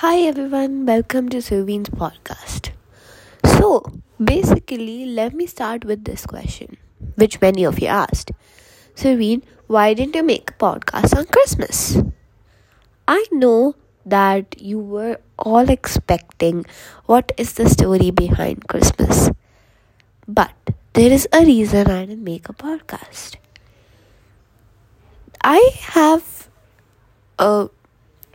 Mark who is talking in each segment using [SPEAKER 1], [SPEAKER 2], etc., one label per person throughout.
[SPEAKER 1] Hi everyone, welcome to Sylvine's podcast. So, basically, let me start with this question, which many of you asked. Sylvine, why didn't you make a podcast on Christmas? I know that you were all expecting what is the story behind Christmas. But there is a reason I didn't make a podcast. I have uh,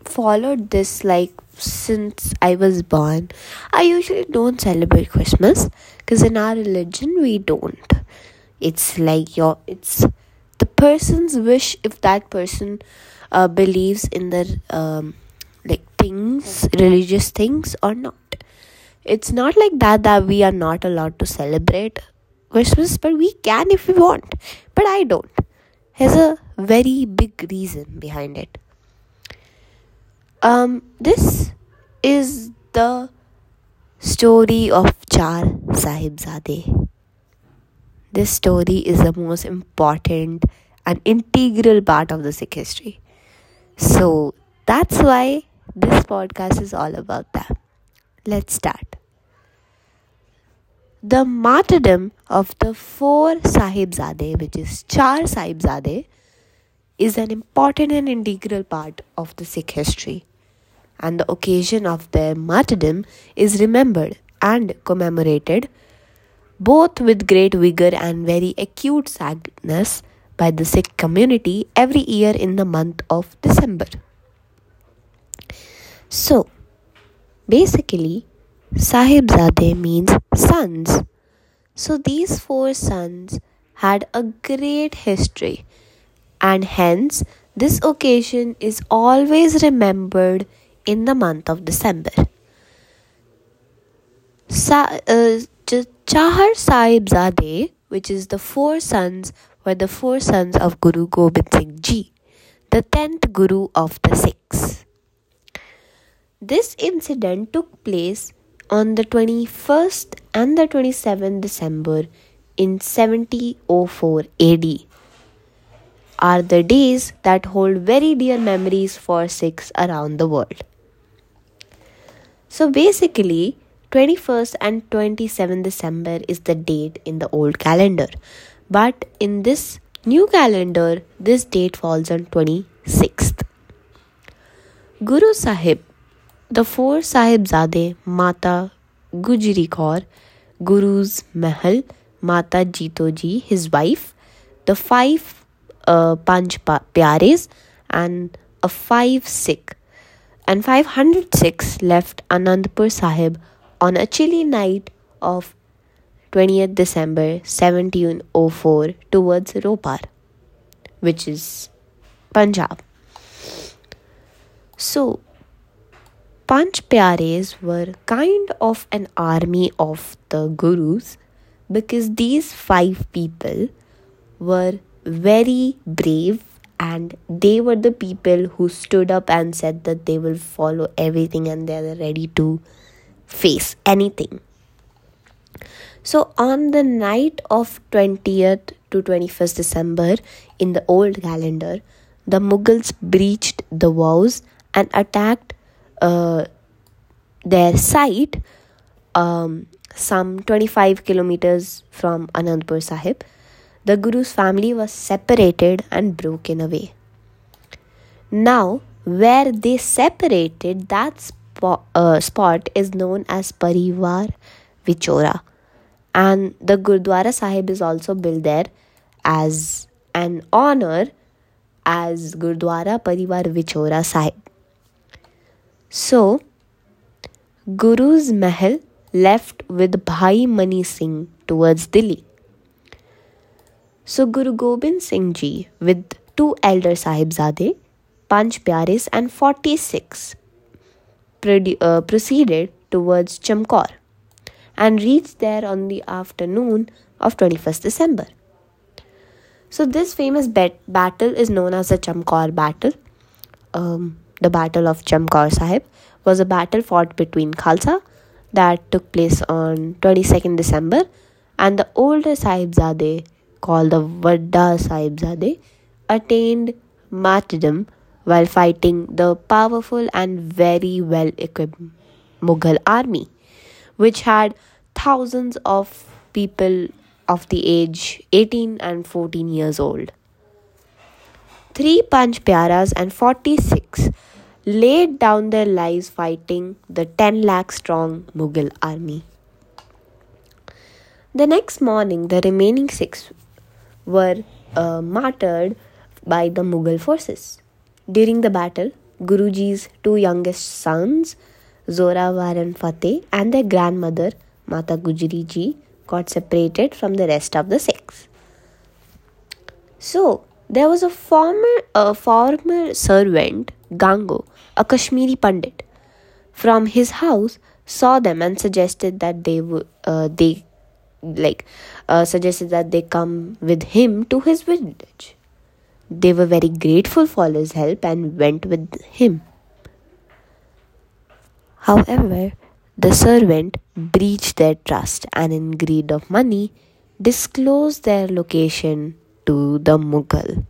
[SPEAKER 1] followed this like since I was born. I usually don't celebrate Christmas because in our religion we don't. It's like your it's the person's wish if that person uh, believes in the um, like things religious things or not. It's not like that that we are not allowed to celebrate Christmas, but we can if we want. But I don't. There's a very big reason behind it. Um, this is the story of Char Sahibzade. This story is the most important and integral part of the Sikh history. So that's why this podcast is all about that. Let's start. The martyrdom of the four Sahibzade, which is Char Sahibzade, is an important and integral part of the Sikh history and the occasion of their martyrdom is remembered and commemorated both with great vigor and very acute sadness by the Sikh community every year in the month of December. So, basically, Sahibzade means sons. So, these four sons had a great history, and hence, this occasion is always remembered in the month of December. Sa- uh, Chahar Sahibzade, which is the four sons, were the four sons of Guru Gobind Singh Ji, the tenth Guru of the Sikhs. This incident took place on the 21st and the 27th December in 1704 AD are the days that hold very dear memories for Sikhs around the world. So basically, 21st and 27th December is the date in the old calendar. But in this new calendar, this date falls on 26th. Guru Sahib, the four Sahibzade, Mata Gujri Kaur, Guru's Mahal, Mata Jito Ji, his wife, the five uh, Panch Pyares, and a five Sikh and 506 left Anandpur Sahib on a chilly night of 20th December 1704 towards Ropar, which is Punjab. So, Panch Pyares were kind of an army of the Gurus because these five people were very brave and they were the people who stood up and said that they will follow everything and they're ready to face anything. So on the night of 20th to 21st december in the old calendar the mughals breached the walls and attacked uh, their site um, some 25 kilometers from anandpur sahib the Guru's family was separated and broken away. Now, where they separated, that spot, uh, spot is known as Parivar Vichora. And the Gurdwara Sahib is also built there as an honor as Gurdwara Parivar Vichora Sahib. So, Guru's Mahal left with Bhai Mani Singh towards Delhi. So Guru Gobind Singh Ji with two elder Sahibzade, Panch Pyares and 46 uh, proceeded towards Chamkaur and reached there on the afternoon of 21st December. So this famous bet- battle is known as the Chamkaur battle. Um, the battle of Chamkaur Sahib was a battle fought between Khalsa that took place on 22nd December and the older Sahibzade called the Vadda Sahibzade, attained martyrdom while fighting the powerful and very well equipped Mughal army, which had thousands of people of the age 18 and 14 years old. Three Panch Pyaras and 46 laid down their lives fighting the 10 lakh strong Mughal army. The next morning, the remaining six were uh, martyred by the Mughal forces. During the battle, Guruji's two youngest sons, Zorawar and Fateh, and their grandmother, Mata Gujri ji, got separated from the rest of the six. So, there was a former, a former servant, Gango, a Kashmiri Pandit, from his house saw them and suggested that they would uh, they like uh, suggested that they come with him to his village. They were very grateful for his help and went with him. However, the servant breached their trust and, in greed of money, disclosed their location to the Mughal.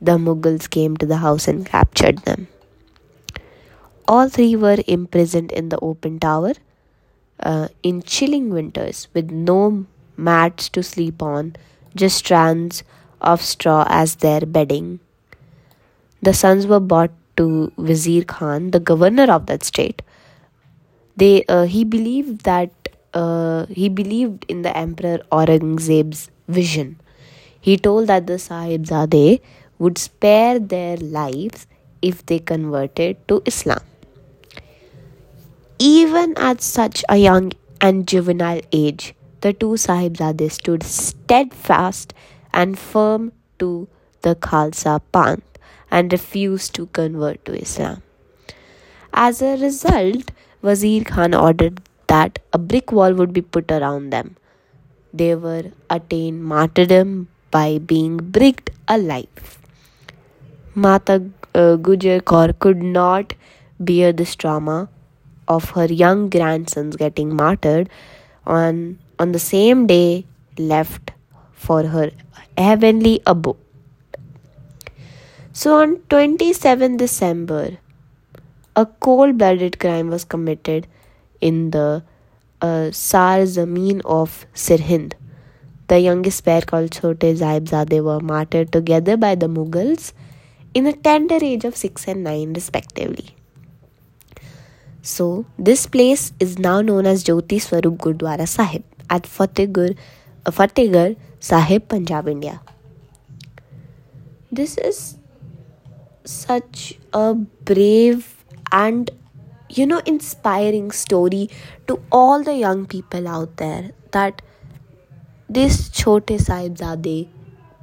[SPEAKER 1] The Mughals came to the house and captured them. All three were imprisoned in the open tower uh, in chilling winters with no mats to sleep on, just strands of straw as their bedding. The sons were brought to Wazir Khan, the governor of that state. They uh, he believed that uh, he believed in the emperor Aurangzeb's vision. He told that the Sahibzade would spare their lives if they converted to Islam. Even at such a young and juvenile age, the two Sahibzades stood steadfast and firm to the Khalsa Panth and refused to convert to Islam. As a result, Wazir Khan ordered that a brick wall would be put around them. They were attained martyrdom by being bricked alive. Mata uh, Gujar Kaur could not bear this trauma of her young grandsons getting martyred on on the same day left for her heavenly abode. So on 27 December, a cold-blooded crime was committed in the uh, Sar Zameen of Sirhind. The youngest pair called Chote Sahibzade were martyred together by the Mughals in a tender age of 6 and 9 respectively. So, this place is now known as Jyoti Swarup Gurdwara Sahib at Fatehgarh, uh, Fatehgarh Sahib, Punjab, India. This is such a brave and you know inspiring story to all the young people out there that this Chote Sahibzade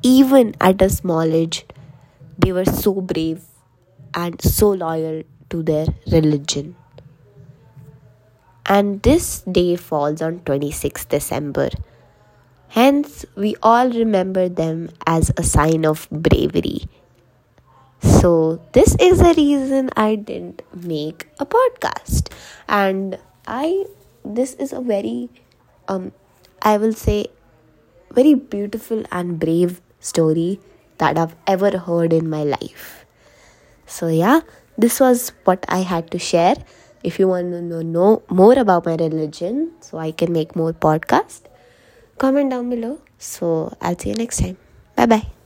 [SPEAKER 1] even at a small age they were so brave and so loyal to their religion and this day falls on 26 December. Hence, we all remember them as a sign of bravery. So, this is the reason I didn't make a podcast. And I, this is a very, um, I will say, very beautiful and brave story that I've ever heard in my life. So, yeah, this was what I had to share if you want to know, know more about my religion so I can make more podcast, comment down below. So I'll see you next time. Bye bye.